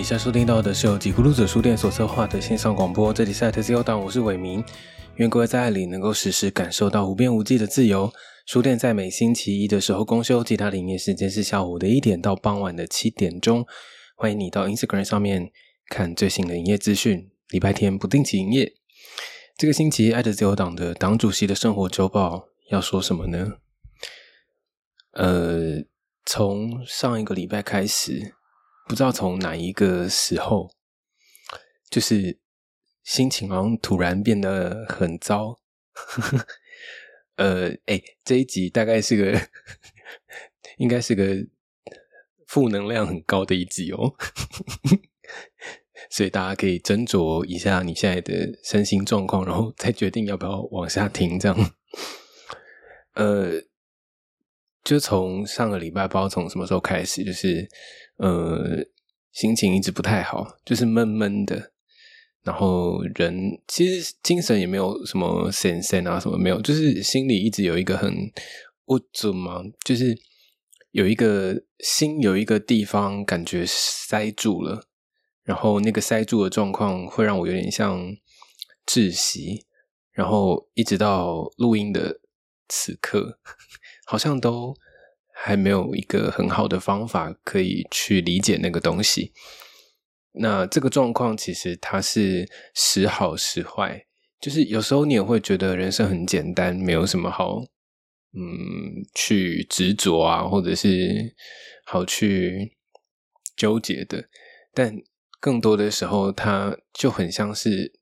以下收听到的是由吉咕噜者书店所策划的线上广播，这里是爱特自由党，我是伟明。愿各位在爱里能够时时感受到无边无际的自由。书店在每星期一的时候公休，其他营业时间是下午的一点到傍晚的七点钟。欢迎你到 Instagram 上面看最新的营业资讯。礼拜天不定期营业。这个星期爱的自由党的党主席的生活周报要说什么呢？呃，从上一个礼拜开始。不知道从哪一个时候，就是心情好像突然变得很糟。呃，哎，这一集大概是个，应该是个负能量很高的一集哦。所以大家可以斟酌一下你现在的身心状况，然后再决定要不要往下听。这样，呃，就从上个礼拜，不知道从什么时候开始，就是。呃，心情一直不太好，就是闷闷的。然后人其实精神也没有什么神神啊，什么没有，就是心里一直有一个很不足嘛，就是有一个心有一个地方感觉塞住了。然后那个塞住的状况会让我有点像窒息。然后一直到录音的此刻，好像都。还没有一个很好的方法可以去理解那个东西。那这个状况其实它是时好时坏，就是有时候你也会觉得人生很简单，没有什么好嗯去执着啊，或者是好去纠结的。但更多的时候，它就很像是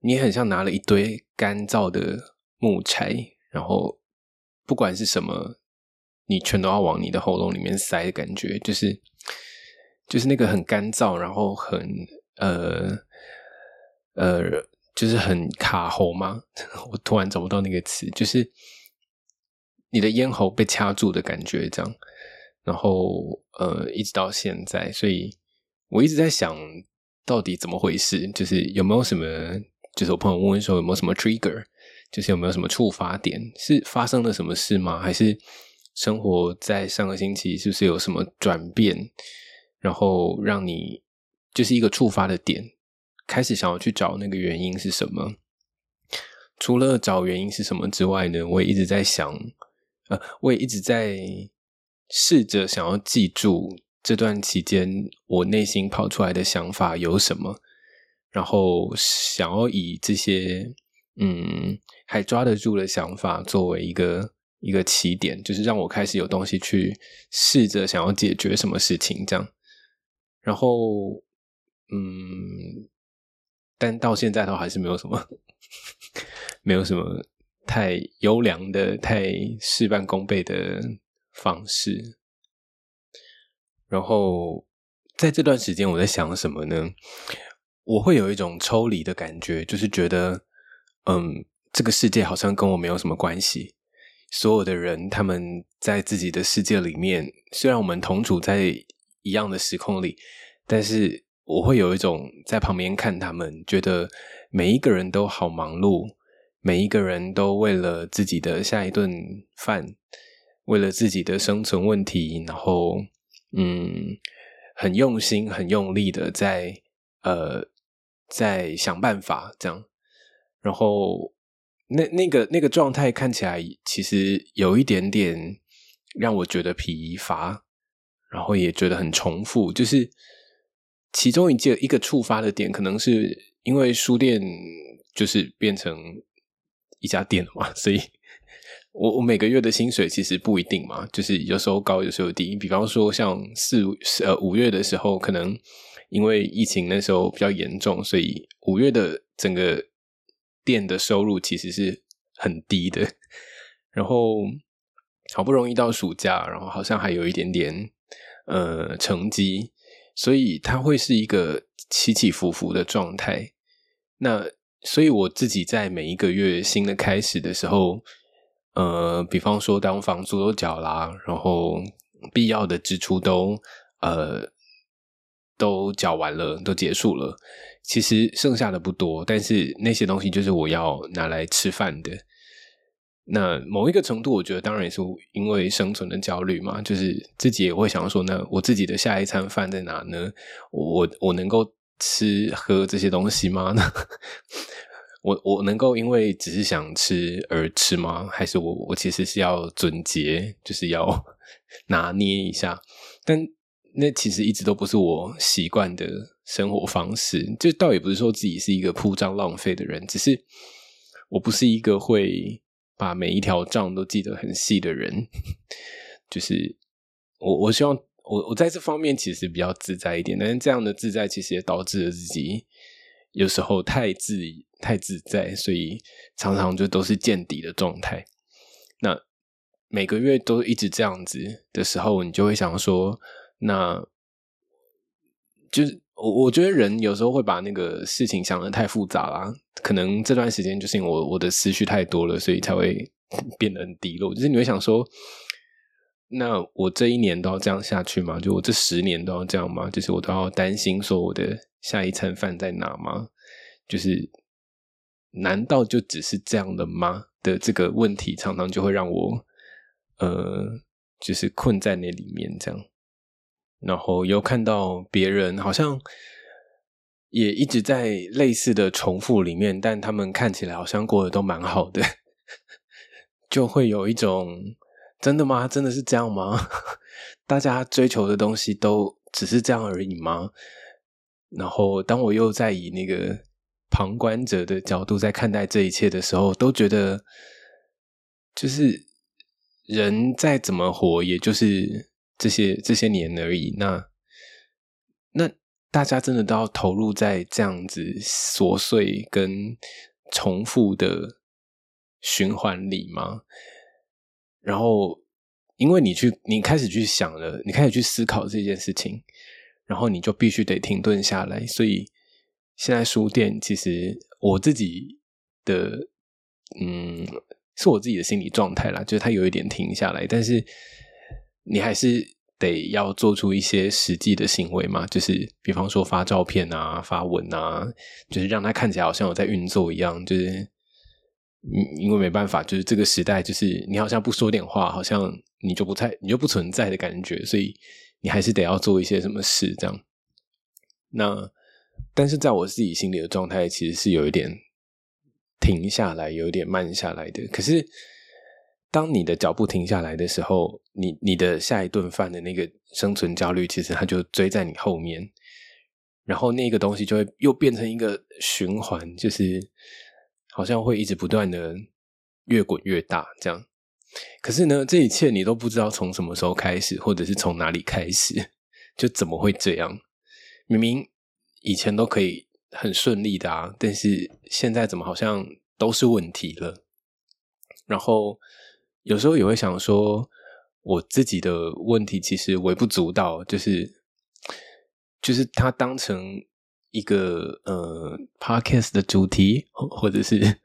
你很像拿了一堆干燥的木柴，然后不管是什么。你全都要往你的喉咙里面塞的感觉，就是就是那个很干燥，然后很呃呃，就是很卡喉吗？我突然找不到那个词，就是你的咽喉被掐住的感觉，这样。然后呃，一直到现在，所以我一直在想到底怎么回事，就是有没有什么，就是我朋友问说有没有什么 trigger，就是有没有什么触发点，是发生了什么事吗？还是？生活在上个星期是不是有什么转变，然后让你就是一个触发的点，开始想要去找那个原因是什么？除了找原因是什么之外呢？我也一直在想，呃，我也一直在试着想要记住这段期间我内心跑出来的想法有什么，然后想要以这些嗯还抓得住的想法作为一个。一个起点，就是让我开始有东西去试着想要解决什么事情，这样。然后，嗯，但到现在都还是没有什么，没有什么太优良的、太事半功倍的方式。然后，在这段时间，我在想什么呢？我会有一种抽离的感觉，就是觉得，嗯，这个世界好像跟我没有什么关系。所有的人，他们在自己的世界里面，虽然我们同处在一样的时空里，但是我会有一种在旁边看他们，觉得每一个人都好忙碌，每一个人都为了自己的下一顿饭，为了自己的生存问题，然后嗯，很用心、很用力的在呃在想办法，这样，然后。那那个那个状态看起来其实有一点点让我觉得疲乏，然后也觉得很重复。就是其中一件一个触发的点，可能是因为书店就是变成一家店嘛，所以我我每个月的薪水其实不一定嘛，就是有时候高，有时候低。比方说像四呃五月的时候，可能因为疫情那时候比较严重，所以五月的整个。店的收入其实是很低的，然后好不容易到暑假，然后好像还有一点点呃成绩，所以它会是一个起起伏伏的状态。那所以我自己在每一个月新的开始的时候，呃，比方说当房租都缴啦，然后必要的支出都呃。都缴完了，都结束了。其实剩下的不多，但是那些东西就是我要拿来吃饭的。那某一个程度，我觉得当然也是因为生存的焦虑嘛，就是自己也会想说，那我自己的下一餐饭在哪呢？我我能够吃喝这些东西吗？我我能够因为只是想吃而吃吗？还是我我其实是要准节，就是要 拿捏一下？但那其实一直都不是我习惯的生活方式。就倒也不是说自己是一个铺张浪费的人，只是我不是一个会把每一条账都记得很细的人。就是我我希望我我在这方面其实比较自在一点，但是这样的自在其实也导致了自己有时候太自。太自在，所以常常就都是见底的状态。那每个月都一直这样子的时候，你就会想说，那就是我我觉得人有时候会把那个事情想的太复杂啦。可能这段时间就是因为我我的思绪太多了，所以才会变得很低落。就是你会想说，那我这一年都要这样下去吗？就我这十年都要这样吗？就是我都要担心说我的下一餐饭在哪吗？就是。难道就只是这样的吗？的这个问题常常就会让我，呃，就是困在那里面这样。然后又看到别人好像也一直在类似的重复里面，但他们看起来好像过得都蛮好的，就会有一种真的吗？真的是这样吗？大家追求的东西都只是这样而已吗？然后当我又在以那个。旁观者的角度在看待这一切的时候，都觉得就是人再怎么活，也就是这些这些年而已。那那大家真的都要投入在这样子琐碎跟重复的循环里吗？然后，因为你去，你开始去想了，你开始去思考这件事情，然后你就必须得停顿下来，所以。现在书店其实我自己的，嗯，是我自己的心理状态啦，就是它有一点停下来，但是你还是得要做出一些实际的行为嘛，就是比方说发照片啊、发文啊，就是让它看起来好像有在运作一样，就是因因为没办法，就是这个时代，就是你好像不说点话，好像你就不太你就不存在的感觉，所以你还是得要做一些什么事这样，那。但是在我自己心里的状态，其实是有一点停下来，有一点慢下来的。可是，当你的脚步停下来的时候，你你的下一顿饭的那个生存焦虑，其实它就追在你后面，然后那个东西就会又变成一个循环，就是好像会一直不断的越滚越大这样。可是呢，这一切你都不知道从什么时候开始，或者是从哪里开始，就怎么会这样？明明。以前都可以很顺利的啊，但是现在怎么好像都是问题了？然后有时候也会想说，我自己的问题其实微不足道，就是就是它当成一个呃 podcast 的主题，或者是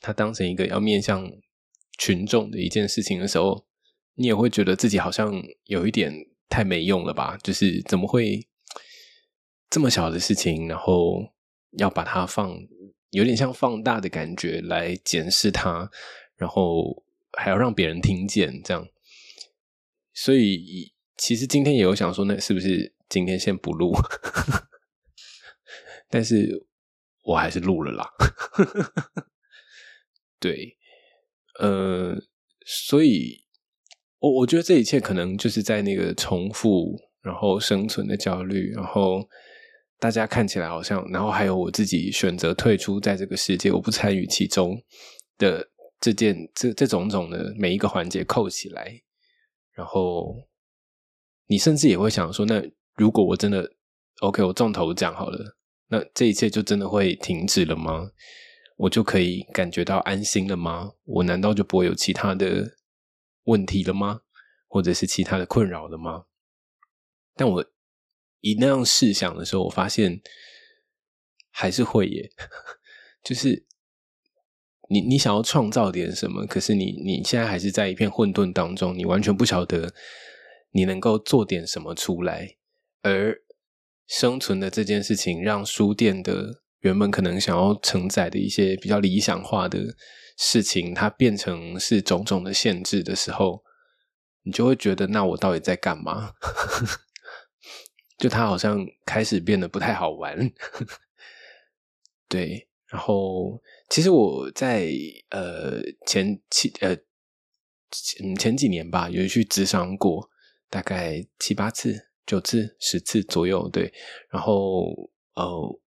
它当成一个要面向群众的一件事情的时候，你也会觉得自己好像有一点太没用了吧？就是怎么会？这么小的事情，然后要把它放，有点像放大的感觉来检视它，然后还要让别人听见，这样。所以其实今天也有想说，那是不是今天先不录？但是我还是录了啦。对，呃，所以我我觉得这一切可能就是在那个重复，然后生存的焦虑，然后。大家看起来好像，然后还有我自己选择退出在这个世界，我不参与其中的这件这这种种的每一个环节扣起来，然后你甚至也会想说，那如果我真的 OK，我中头奖好了，那这一切就真的会停止了吗？我就可以感觉到安心了吗？我难道就不会有其他的问题了吗？或者是其他的困扰了吗？但我。以那样试想的时候，我发现还是会耶，就是你你想要创造点什么，可是你你现在还是在一片混沌当中，你完全不晓得你能够做点什么出来。而生存的这件事情，让书店的原本可能想要承载的一些比较理想化的事情它变成是种种的限制的时候，你就会觉得，那我到底在干嘛？就它好像开始变得不太好玩。对，然后其实我在呃前七呃前前几年吧，有去咨商过，大概七八次、九次、十次左右。对，然后呃。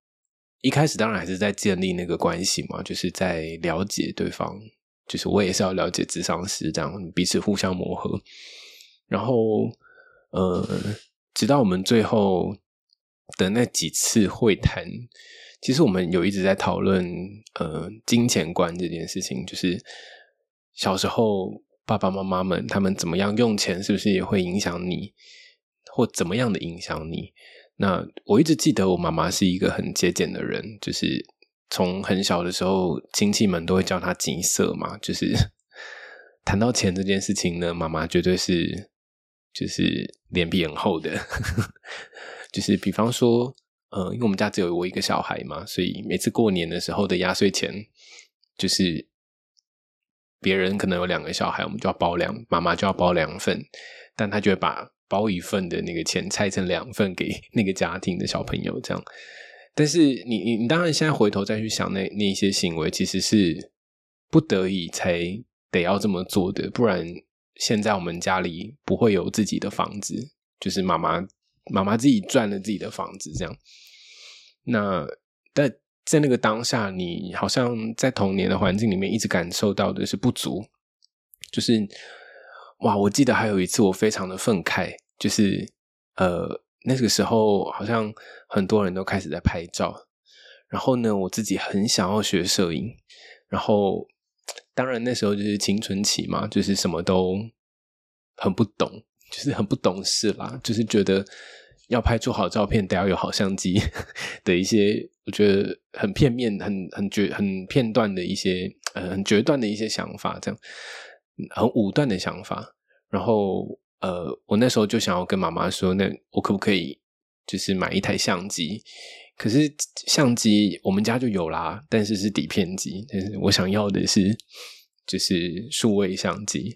一开始当然还是在建立那个关系嘛，就是在了解对方，就是我也是要了解咨商师，这样彼此互相磨合。然后，呃，直到我们最后的那几次会谈，其实我们有一直在讨论，呃，金钱观这件事情，就是小时候爸爸妈妈们他们怎么样用钱，是不是也会影响你，或怎么样的影响你？那我一直记得，我妈妈是一个很节俭的人，就是从很小的时候，亲戚们都会叫她“金色”嘛。就是 谈到钱这件事情呢，妈妈绝对是就是脸皮很厚的。就是比方说，呃，因为我们家只有我一个小孩嘛，所以每次过年的时候的压岁钱，就是别人可能有两个小孩，我们就要包两，妈妈就要包两份，但她就会把。包一份的那个钱拆成两份给 那个家庭的小朋友，这样。但是你你你当然现在回头再去想那那些行为，其实是不得已才得要这么做的，不然现在我们家里不会有自己的房子，就是妈妈妈妈自己赚了自己的房子这样。那但在那个当下，你好像在童年的环境里面一直感受到的是不足，就是。哇！我记得还有一次，我非常的愤慨，就是呃，那个时候好像很多人都开始在拍照，然后呢，我自己很想要学摄影，然后当然那时候就是青春期嘛，就是什么都很不懂，就是很不懂事啦，就是觉得要拍出好照片，得要有好相机 的一些，我觉得很片面、很很决、很片段的一些呃很决断的一些想法，这样。很武断的想法，然后呃，我那时候就想要跟妈妈说，那我可不可以就是买一台相机？可是相机我们家就有啦，但是是底片机，但是我想要的是就是数位相机。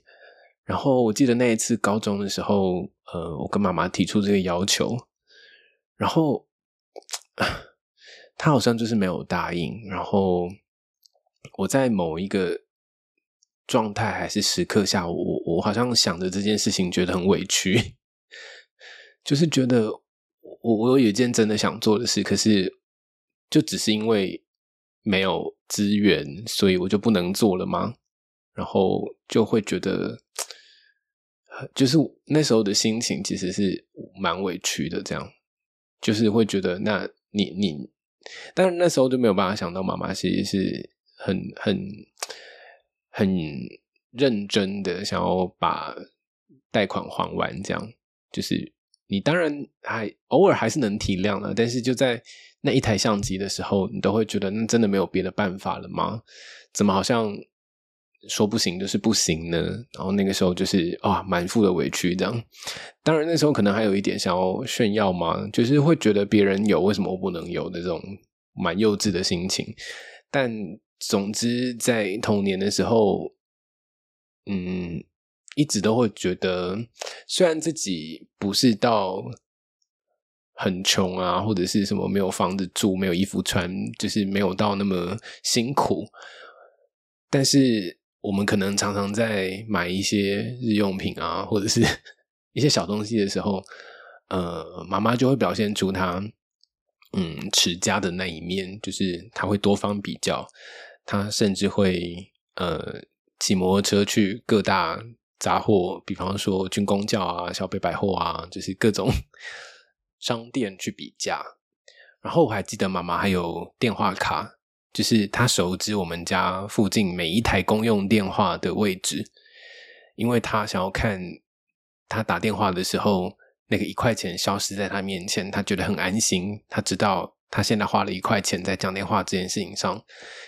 然后我记得那一次高中的时候，呃，我跟妈妈提出这个要求，然后他好像就是没有答应。然后我在某一个。状态还是时刻下，我我好像想着这件事情，觉得很委屈，就是觉得我我有一件真的想做的事，可是就只是因为没有资源，所以我就不能做了吗？然后就会觉得，就是那时候的心情其实是蛮委屈的，这样就是会觉得，那你你，但是那时候就没有办法想到，妈妈其实是很很。很认真的想要把贷款还完，这样就是你当然还偶尔还是能体谅的，但是就在那一台相机的时候，你都会觉得那真的没有别的办法了吗？怎么好像说不行就是不行呢？然后那个时候就是啊，满腹的委屈这样。当然那时候可能还有一点想要炫耀嘛，就是会觉得别人有为什么我不能有的这种蛮幼稚的心情，但。总之，在童年的时候，嗯，一直都会觉得，虽然自己不是到很穷啊，或者是什么没有房子住、没有衣服穿，就是没有到那么辛苦，但是我们可能常常在买一些日用品啊，或者是 一些小东西的时候，呃，妈妈就会表现出她嗯持家的那一面，就是她会多方比较。她甚至会呃骑摩托车去各大杂货，比方说军工教啊、小北百货啊，就是各种 商店去比价。然后我还记得妈妈还有电话卡，就是他熟知我们家附近每一台公用电话的位置，因为他想要看他打电话的时候那个一块钱消失在他面前，他觉得很安心。他知道。他现在花了一块钱在讲电话这件事情上，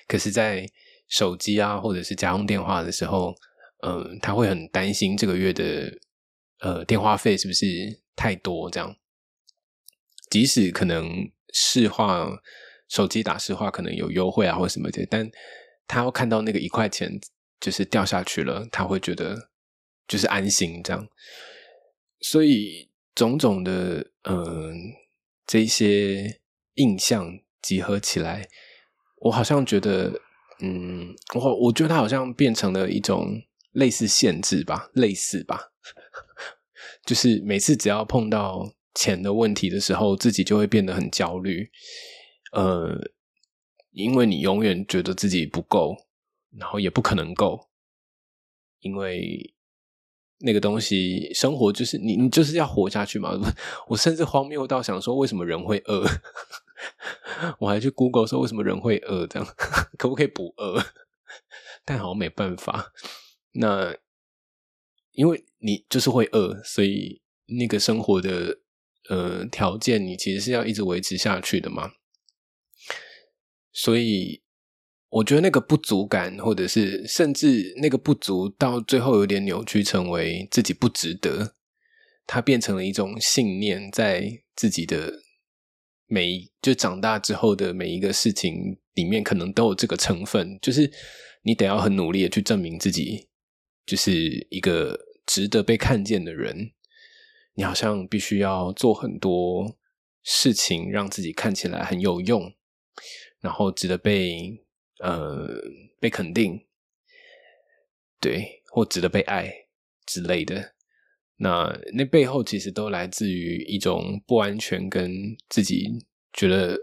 可是，在手机啊或者是家用电话的时候，嗯，他会很担心这个月的呃电话费是不是太多？这样，即使可能市话手机打市话可能有优惠啊或什么的，但他要看到那个一块钱就是掉下去了，他会觉得就是安心这样。所以种种的嗯这些印象集合起来，我好像觉得嗯，我我觉得他好像变成了一种类似限制吧，类似吧，就是每次只要碰到钱的问题的时候，自己就会变得很焦虑，呃。因为你永远觉得自己不够，然后也不可能够，因为那个东西，生活就是你，你就是要活下去嘛。我甚至荒谬到想说，为什么人会饿？我还去 Google 说，为什么人会饿？这样 可不可以不饿？但好像没办法。那因为你就是会饿，所以那个生活的呃条件，你其实是要一直维持下去的嘛。所以，我觉得那个不足感，或者是甚至那个不足，到最后有点扭曲，成为自己不值得。它变成了一种信念，在自己的每就长大之后的每一个事情里面，可能都有这个成分。就是你得要很努力的去证明自己，就是一个值得被看见的人。你好像必须要做很多事情，让自己看起来很有用。然后值得被呃被肯定，对，或值得被爱之类的。那那背后其实都来自于一种不安全，跟自己觉得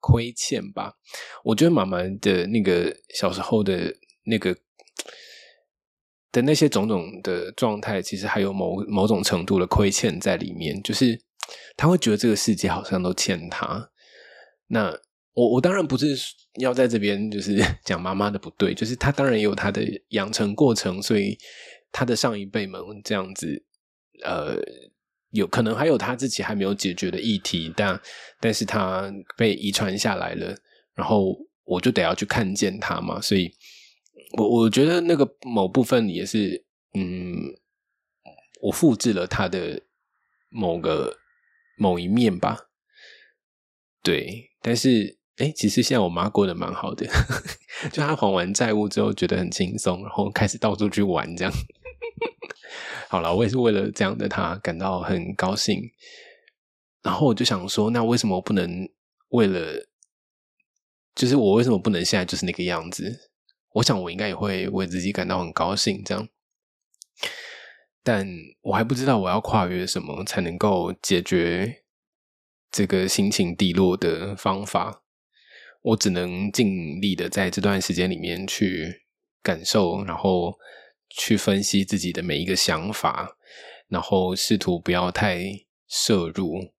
亏欠吧。我觉得妈妈的那个小时候的那个的那些种种的状态，其实还有某某种程度的亏欠在里面，就是他会觉得这个世界好像都欠他。那。我我当然不是要在这边就是 讲妈妈的不对，就是他当然也有他的养成过程，所以他的上一辈们这样子，呃，有可能还有他自己还没有解决的议题，但但是他被遗传下来了，然后我就得要去看见他嘛，所以我我觉得那个某部分也是，嗯，我复制了他的某个某一面吧，对，但是。哎，其实现在我妈过得蛮好的，就她还完债务之后觉得很轻松，然后开始到处去玩这样。好了，我也是为了这样的她感到很高兴。然后我就想说，那为什么不能为了，就是我为什么不能现在就是那个样子？我想我应该也会为自己感到很高兴这样，但我还不知道我要跨越什么才能够解决这个心情低落的方法。我只能尽力的在这段时间里面去感受，然后去分析自己的每一个想法，然后试图不要太摄入，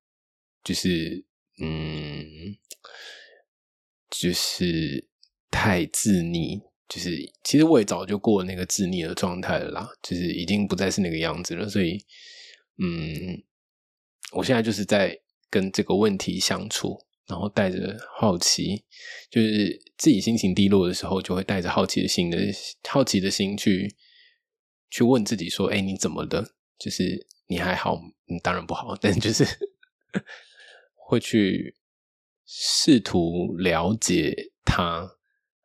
就是嗯，就是太自溺，就是其实我也早就过那个自溺的状态了啦，就是已经不再是那个样子了，所以嗯，我现在就是在跟这个问题相处。然后带着好奇，就是自己心情低落的时候，就会带着好奇的心的好奇的心去去问自己说：“哎，你怎么的？就是你还好？你，当然不好，但就是 会去试图了解他，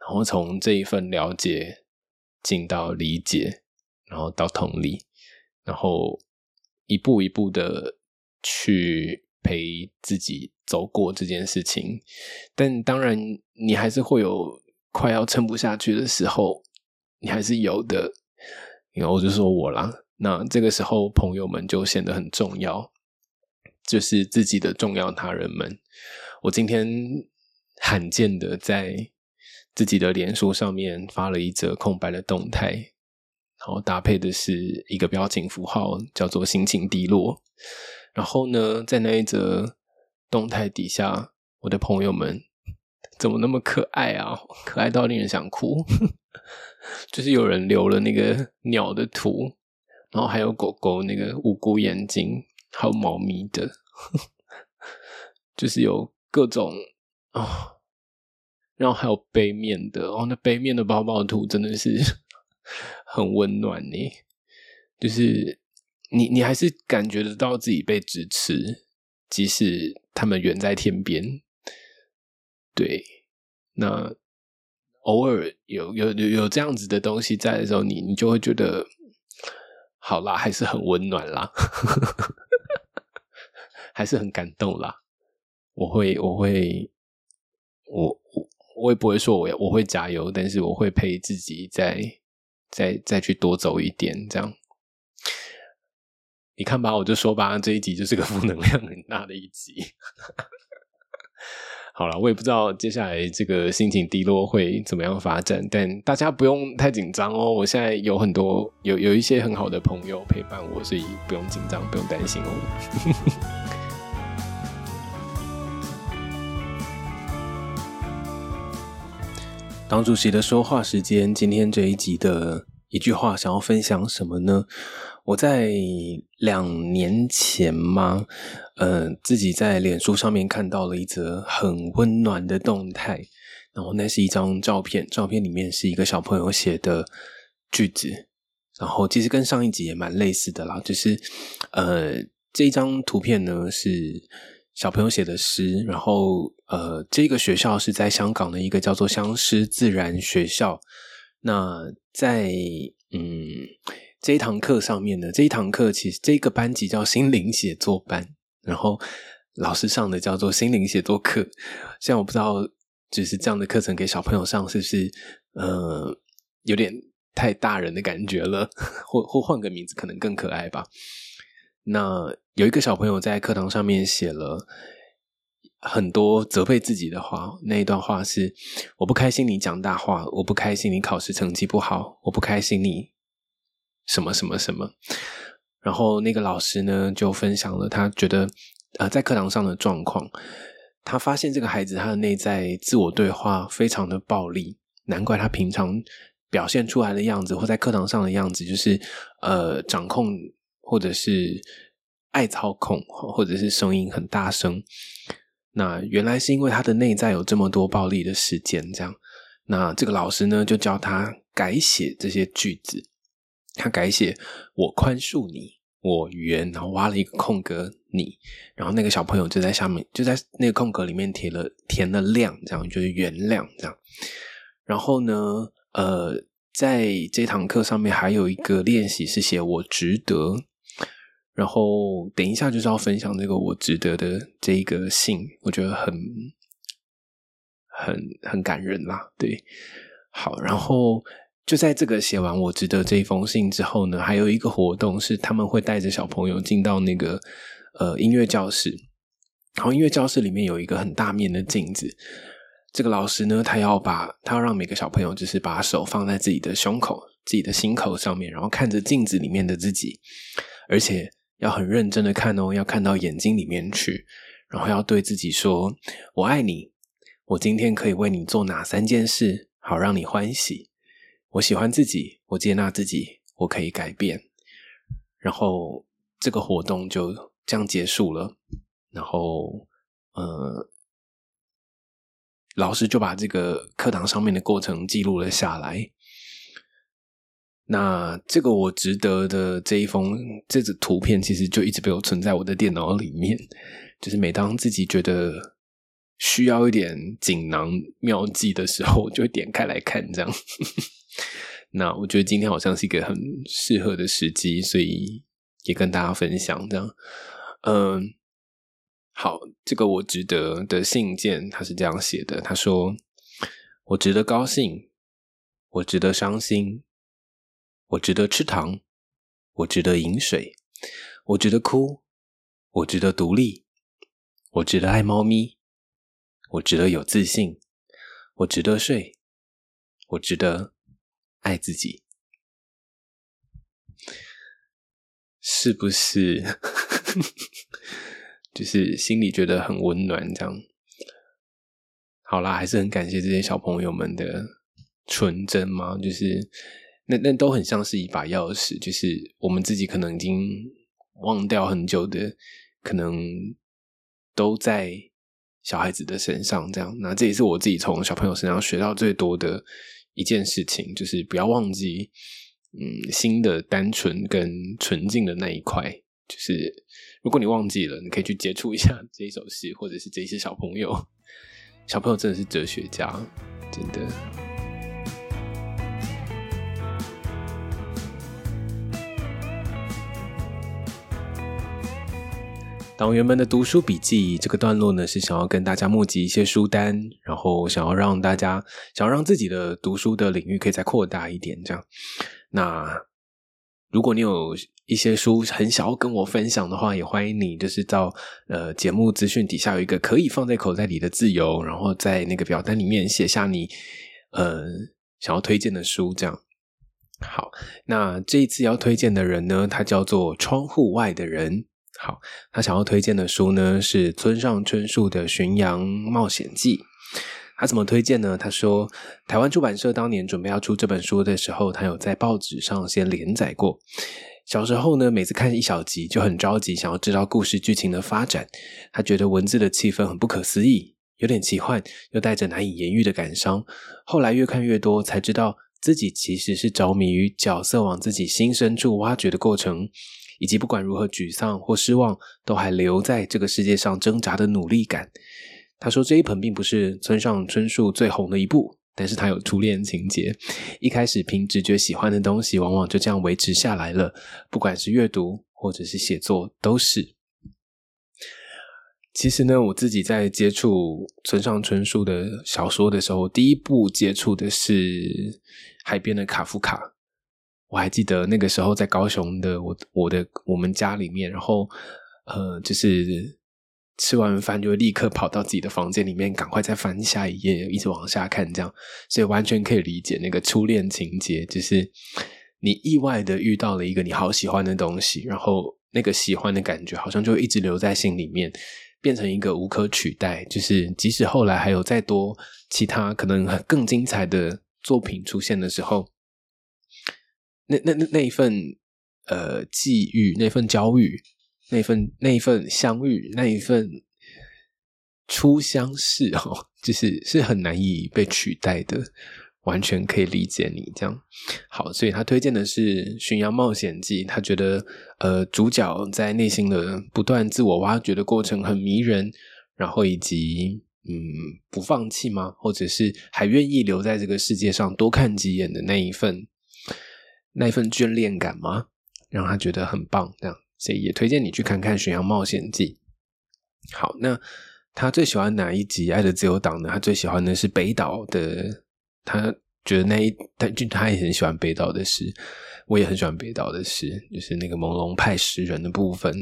然后从这一份了解进到理解，然后到同理，然后一步一步的去。”陪自己走过这件事情，但当然你还是会有快要撑不下去的时候，你还是有的。然后我就说我啦，那这个时候朋友们就显得很重要，就是自己的重要他人们。我今天罕见的在自己的脸书上面发了一则空白的动态，然后搭配的是一个表情符号，叫做心情低落。然后呢，在那一则动态底下，我的朋友们怎么那么可爱啊？可爱到令人想哭。就是有人留了那个鸟的图，然后还有狗狗那个无辜眼睛，还有猫咪的，就是有各种啊，然后还有背面的哦，那背面的包包图真的是 很温暖呢，就是。你你还是感觉得到自己被支持，即使他们远在天边。对，那偶尔有有有有这样子的东西在的时候，你你就会觉得好啦，还是很温暖啦，还是很感动啦。我会我会我我我也不会说我我会加油，但是我会陪自己再再再去多走一点，这样。你看吧，我就说吧，这一集就是个负能量很大的一集。好了，我也不知道接下来这个心情低落会怎么样发展，但大家不用太紧张哦。我现在有很多有有一些很好的朋友陪伴我，所以不用紧张，不用担心哦。党主席的说话时间，今天这一集的一句话，想要分享什么呢？我在两年前吗？呃，自己在脸书上面看到了一则很温暖的动态，然后那是一张照片，照片里面是一个小朋友写的句子，然后其实跟上一集也蛮类似的啦，就是呃这张图片呢是小朋友写的诗，然后呃这个学校是在香港的一个叫做相思自然学校，那在嗯。这一堂课上面呢，这一堂课其实这个班级叫心灵写作班，然后老师上的叫做心灵写作课。像我不知道，就是这样的课程给小朋友上，是不是呃有点太大人的感觉了？或或换个名字，可能更可爱吧。那有一个小朋友在课堂上面写了很多责备自己的话，那一段话是：我不开心你讲大话，我不开心你考试成绩不好，我不开心你。什么什么什么，然后那个老师呢就分享了他觉得呃在课堂上的状况，他发现这个孩子他的内在自我对话非常的暴力，难怪他平常表现出来的样子或在课堂上的样子就是呃掌控或者是爱操控或者是声音很大声，那原来是因为他的内在有这么多暴力的事件，这样，那这个老师呢就教他改写这些句子。他改写“我宽恕你，我原”，然后挖了一个空格“你”，然后那个小朋友就在下面，就在那个空格里面填了填了“量”，这样就是原谅这样。然后呢，呃，在这堂课上面还有一个练习是写“我值得”，然后等一下就是要分享这个“我值得”的这一个信，我觉得很很很感人啦。对，好，然后。就在这个写完我值得这一封信之后呢，还有一个活动是他们会带着小朋友进到那个呃音乐教室，然后音乐教室里面有一个很大面的镜子。这个老师呢，他要把他要让每个小朋友就是把手放在自己的胸口、自己的心口上面，然后看着镜子里面的自己，而且要很认真的看哦，要看到眼睛里面去，然后要对自己说：“我爱你，我今天可以为你做哪三件事，好让你欢喜。”我喜欢自己，我接纳自己，我可以改变。然后这个活动就这样结束了。然后，呃，老师就把这个课堂上面的过程记录了下来。那这个我值得的这一封这个图片，其实就一直被我存在我的电脑里面。就是每当自己觉得需要一点锦囊妙计的时候，就会点开来看，这样。那我觉得今天好像是一个很适合的时机，所以也跟大家分享这样。嗯，好，这个我值得的信件，他是这样写的：他说，我值得高兴，我值得伤心，我值得吃糖，我值得饮水，我值得哭，我值得独立，我值得爱猫咪，我值得有自信，我值得睡，我值得。爱自己，是不是？就是心里觉得很温暖，这样。好啦，还是很感谢这些小朋友们的纯真嘛。就是那那都很像是一把钥匙，就是我们自己可能已经忘掉很久的，可能都在小孩子的身上。这样，那这也是我自己从小朋友身上学到最多的。一件事情就是不要忘记，嗯，新的单纯跟纯净的那一块。就是如果你忘记了，你可以去接触一下这一首诗，或者是这些小朋友。小朋友真的是哲学家，真的。党员们的读书笔记这个段落呢，是想要跟大家募集一些书单，然后想要让大家想要让自己的读书的领域可以再扩大一点，这样。那如果你有一些书很想要跟我分享的话，也欢迎你，就是到呃节目资讯底下有一个可以放在口袋里的自由，然后在那个表单里面写下你呃想要推荐的书，这样。好，那这一次要推荐的人呢，他叫做窗户外的人。好，他想要推荐的书呢是村上春树的《巡洋冒险记》。他怎么推荐呢？他说，台湾出版社当年准备要出这本书的时候，他有在报纸上先连载过。小时候呢，每次看一小集就很着急，想要知道故事剧情的发展。他觉得文字的气氛很不可思议，有点奇幻，又带着难以言喻的感伤。后来越看越多，才知道自己其实是着迷于角色往自己心深处挖掘的过程。以及不管如何沮丧或失望，都还留在这个世界上挣扎的努力感。他说：“这一本并不是村上春树最红的一部，但是他有初恋情节。一开始凭直觉喜欢的东西，往往就这样维持下来了。不管是阅读或者是写作，都是。其实呢，我自己在接触村上春树的小说的时候，第一部接触的是《海边的卡夫卡》。”我还记得那个时候在高雄的我我的我们家里面，然后呃，就是吃完饭就立刻跑到自己的房间里面，赶快再翻下一页，一直往下看，这样，所以完全可以理解那个初恋情节，就是你意外的遇到了一个你好喜欢的东西，然后那个喜欢的感觉好像就一直留在心里面，变成一个无可取代，就是即使后来还有再多其他可能更精彩的作品出现的时候。那那那那一份呃际遇，那份遭遇，那份那一份相遇，那一份初相识哦，就是是很难以被取代的，完全可以理解你这样。好，所以他推荐的是《巡洋冒险记》，他觉得呃主角在内心的不断自我挖掘的过程很迷人，然后以及嗯不放弃吗？或者是还愿意留在这个世界上多看几眼的那一份。那份眷恋感吗？让他觉得很棒，这样，所以也推荐你去看看《巡洋冒险记》。好，那他最喜欢哪一集《爱的自由党》呢？他最喜欢的是北岛的，他觉得那一他就他也很喜欢北岛的诗，我也很喜欢北岛的诗，就是那个朦胧派诗人的部分。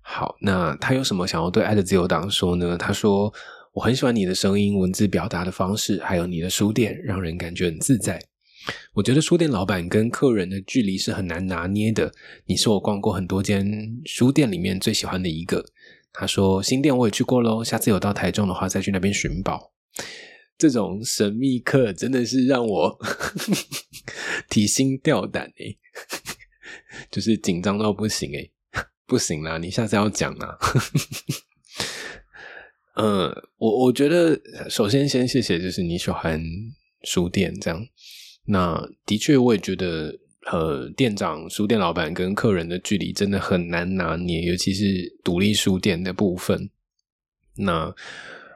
好，那他有什么想要对《爱的自由党》说呢？他说：“我很喜欢你的声音、文字表达的方式，还有你的书店，让人感觉很自在。”我觉得书店老板跟客人的距离是很难拿捏的。你是我逛过很多间书店里面最喜欢的一个。他说新店我也去过喽，下次有到台中的话再去那边寻宝。这种神秘客真的是让我 提心吊胆哎，就是紧张到不行哎，不行啦，你下次要讲啊。嗯，我我觉得首先先谢谢，就是你喜欢书店这样。那的确，我也觉得，呃，店长、书店老板跟客人的距离真的很难拿捏，尤其是独立书店的部分。那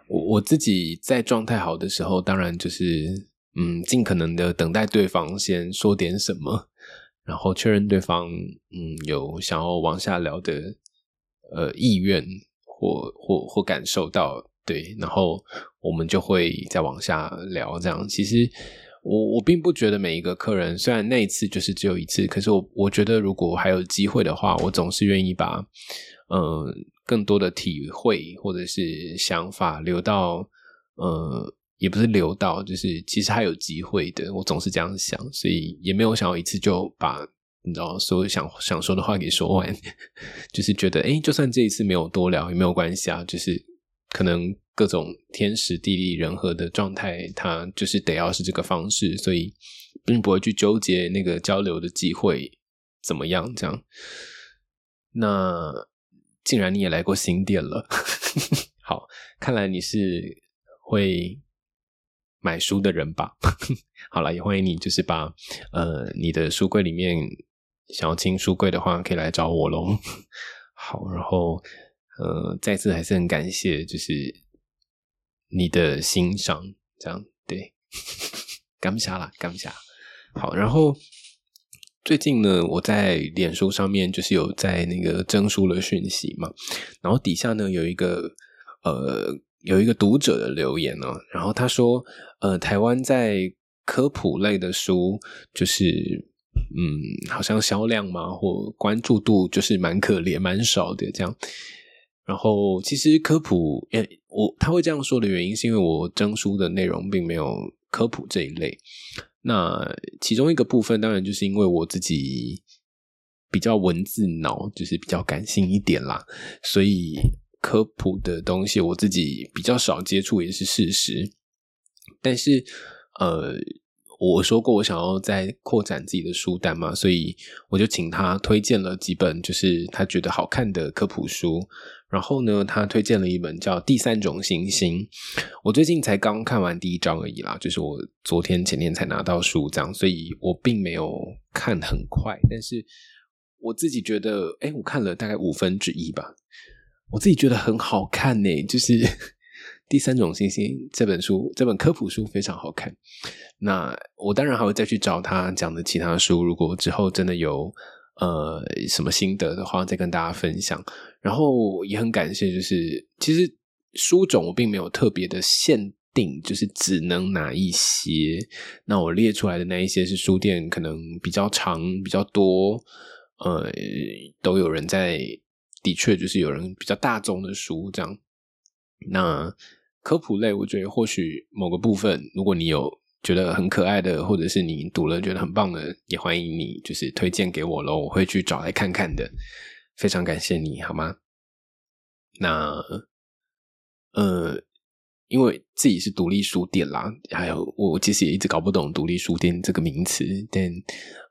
我我自己在状态好的时候，当然就是，嗯，尽可能的等待对方先说点什么，然后确认对方，嗯，有想要往下聊的，呃，意愿或或或感受到，对，然后我们就会再往下聊。这样其实。我我并不觉得每一个客人，虽然那一次就是只有一次，可是我我觉得如果还有机会的话，我总是愿意把嗯更多的体会或者是想法留到呃也不是留到，就是其实还有机会的，我总是这样想，所以也没有想要一次就把你知道所有想想说的话给说完，就是觉得哎，就算这一次没有多聊也没有关系啊，就是可能。各种天时地利人和的状态，它就是得要是这个方式，所以并不会去纠结那个交流的机会怎么样。这样，那竟然你也来过新店了，好，看来你是会买书的人吧？好了，也欢迎你，就是把呃你的书柜里面想要清书柜的话，可以来找我喽。好，然后呃，再次还是很感谢，就是。你的欣赏，这样对，感谢啦，感谢。好，然后最近呢，我在脸书上面就是有在那个征书的讯息嘛，然后底下呢有一个呃有一个读者的留言呢，然后他说呃台湾在科普类的书就是嗯好像销量嘛或关注度就是蛮可怜蛮少的这样，然后其实科普我他会这样说的原因是因为我征书的内容并没有科普这一类。那其中一个部分，当然就是因为我自己比较文字脑，就是比较感性一点啦，所以科普的东西我自己比较少接触，也是事实。但是，呃，我说过我想要再扩展自己的书单嘛，所以我就请他推荐了几本，就是他觉得好看的科普书。然后呢，他推荐了一本叫《第三种行星》，我最近才刚看完第一章而已啦，就是我昨天前天才拿到书这样，所以我并没有看很快，但是我自己觉得，哎，我看了大概五分之一吧，我自己觉得很好看呢，就是《第三种行星》这本书，这本科普书非常好看。那我当然还会再去找他讲的其他书，如果之后真的有。呃，什么心得的话，再跟大家分享。然后也很感谢，就是其实书种我并没有特别的限定，就是只能拿一些。那我列出来的那一些是书店可能比较长、比较多，呃，都有人在，的确就是有人比较大众的书这样。那科普类，我觉得或许某个部分，如果你有。觉得很可爱的，或者是你读了觉得很棒的，也欢迎你就是推荐给我喽，我会去找来看看的。非常感谢你好吗？那呃，因为自己是独立书店啦，还有我其实也一直搞不懂独立书店这个名词，但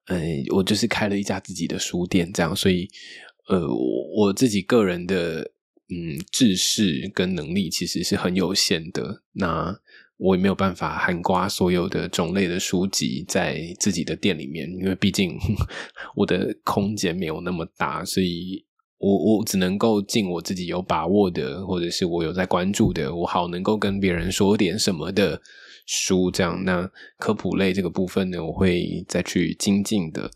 呃，我就是开了一家自己的书店，这样，所以呃，我自己个人的嗯知识跟能力其实是很有限的。那我也没有办法涵盖所有的种类的书籍在自己的店里面，因为毕竟我的空间没有那么大，所以我我只能够进我自己有把握的，或者是我有在关注的，我好能够跟别人说点什么的书。这样，那科普类这个部分呢，我会再去精进的。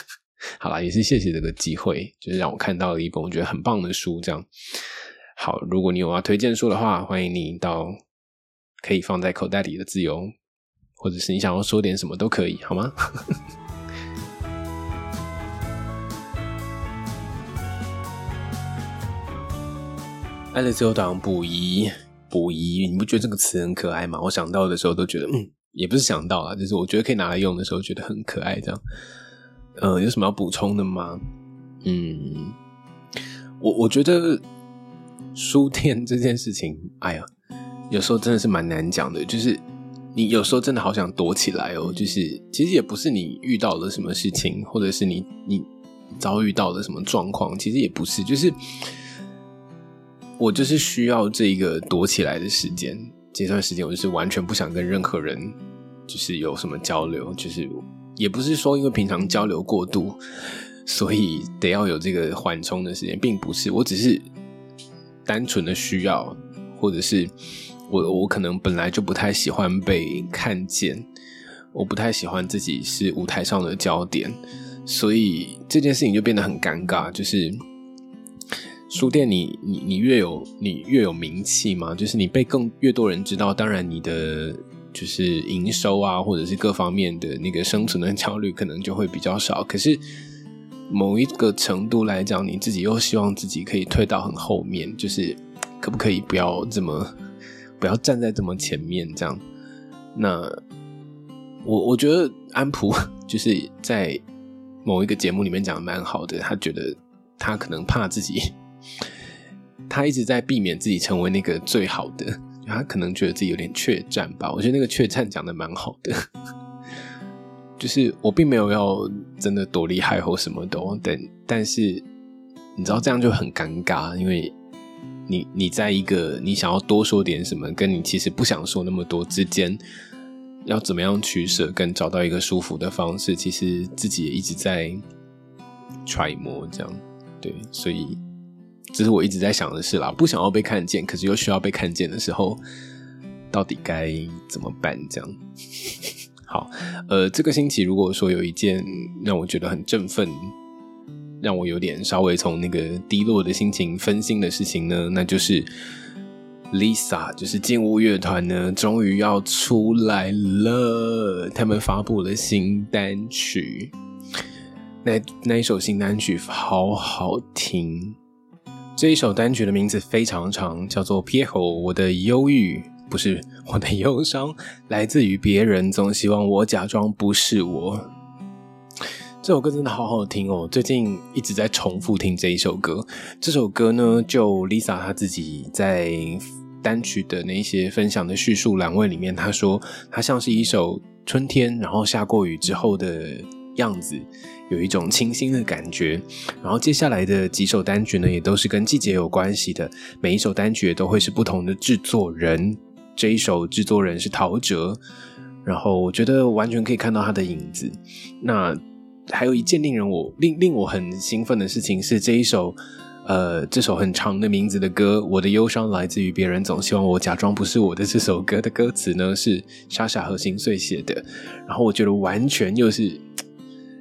好啦，也是谢谢这个机会，就是让我看到了一本我觉得很棒的书。这样，好，如果你有要推荐书的话，欢迎你到。可以放在口袋里的自由，或者是你想要说点什么都可以，好吗？爱的自由党补遗补遗，你不觉得这个词很可爱吗？我想到的时候都觉得，嗯，也不是想到啊，就是我觉得可以拿来用的时候觉得很可爱。这样，呃，有什么要补充的吗？嗯，我我觉得书店这件事情，哎呀。有时候真的是蛮难讲的，就是你有时候真的好想躲起来哦。就是其实也不是你遇到了什么事情，或者是你你遭遇到了什么状况，其实也不是，就是我就是需要这个躲起来的时间。这段时间我就是完全不想跟任何人就是有什么交流，就是也不是说因为平常交流过度，所以得要有这个缓冲的时间，并不是，我只是单纯的需要，或者是。我我可能本来就不太喜欢被看见，我不太喜欢自己是舞台上的焦点，所以这件事情就变得很尴尬。就是书店，你你你越有你越有名气嘛，就是你被更越多人知道，当然你的就是营收啊，或者是各方面的那个生存的焦虑可能就会比较少。可是某一个程度来讲，你自己又希望自己可以退到很后面，就是可不可以不要这么。不要站在这么前面，这样。那我我觉得安普 就是在某一个节目里面讲的蛮好的。他觉得他可能怕自己，他一直在避免自己成为那个最好的。他可能觉得自己有点怯战吧。我觉得那个怯战讲的蛮好的，就是我并没有要真的多厉害或什么都，但但是你知道这样就很尴尬，因为。你你在一个你想要多说点什么，跟你其实不想说那么多之间，要怎么样取舍，跟找到一个舒服的方式，其实自己也一直在揣摩，这样对，所以这是我一直在想的事啦。不想要被看见，可是又需要被看见的时候，到底该怎么办？这样。好，呃，这个星期如果说有一件让我觉得很振奋，让我有点稍微从那个低落的心情分心的事情呢，那就是 Lisa，就是劲舞乐团呢，终于要出来了，他们发布了新单曲。那那一首新单曲好好听，这一首单曲的名字非常长，叫做《piko 我的忧郁》，不是我的忧伤，来自于别人总希望我假装不是我。这首歌真的好好听哦，最近一直在重复听这一首歌。这首歌呢，就 Lisa 她自己在单曲的那些分享的叙述栏位里面，她说它像是一首春天，然后下过雨之后的样子。有一种清新的感觉，然后接下来的几首单曲呢，也都是跟季节有关系的。每一首单曲都会是不同的制作人，这一首制作人是陶喆，然后我觉得完全可以看到他的影子。那还有一件令人我令令我很兴奋的事情是，这一首呃这首很长的名字的歌，《我的忧伤来自于别人总希望我假装不是我的》这首歌的歌词呢，是莎莎和心碎写的。然后我觉得完全又是。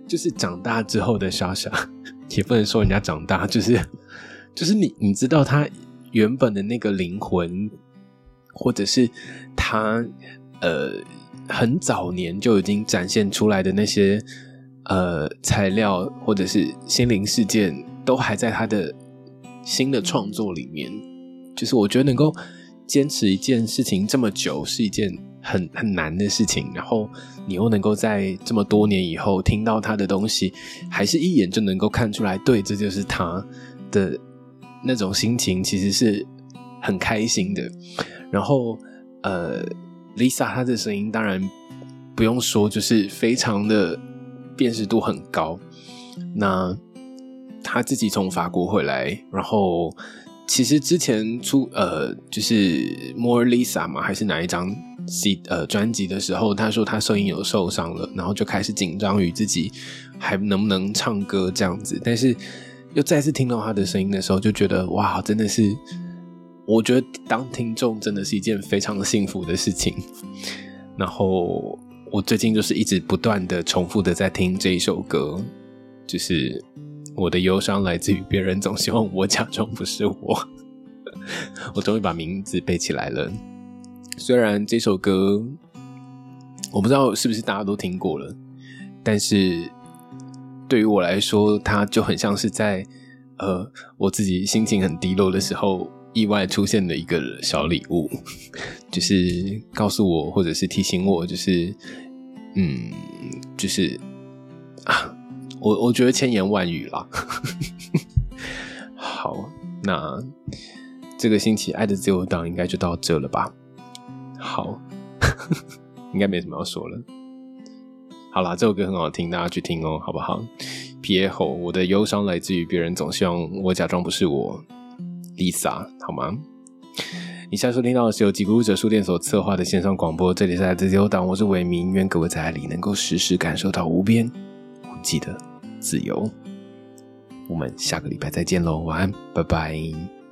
就是长大之后的莎莎，也不能说人家长大，就是 就是你你知道他原本的那个灵魂，或者是他呃很早年就已经展现出来的那些呃材料，或者是心灵事件，都还在他的新的创作里面。就是我觉得能够坚持一件事情这么久，是一件很很难的事情。然后。你又能够在这么多年以后听到他的东西，还是一眼就能够看出来，对，这就是他的那种心情，其实是很开心的。然后，呃，Lisa 她的声音当然不用说，就是非常的辨识度很高。那他自己从法国回来，然后其实之前出呃，就是 More Lisa 嘛，还是哪一张？C 呃专辑的时候，他说他声音有受伤了，然后就开始紧张于自己还能不能唱歌这样子。但是又再次听到他的声音的时候，就觉得哇，真的是，我觉得当听众真的是一件非常幸福的事情。然后我最近就是一直不断的重复的在听这一首歌，就是我的忧伤来自于别人总希望我假装不是我。我终于把名字背起来了。虽然这首歌我不知道是不是大家都听过了，但是对于我来说，它就很像是在呃我自己心情很低落的时候，意外出现的一个小礼物，就是告诉我或者是提醒我，就是嗯，就是啊，我我觉得千言万语啦。好，那这个星期《爱的自由党》应该就到这了吧。好，应该没什么要说了。好啦，这首歌很好听，大家去听哦，好不好？别吼，我的忧伤来自于别人总希望我假装不是我，Lisa，好吗？你现在收听到的是由吉谷者书店所策划的线上广播，这里是自由党，我是伟明，愿各位在爱里能够时时感受到无边无际的自由。我们下个礼拜再见喽，晚安，拜拜。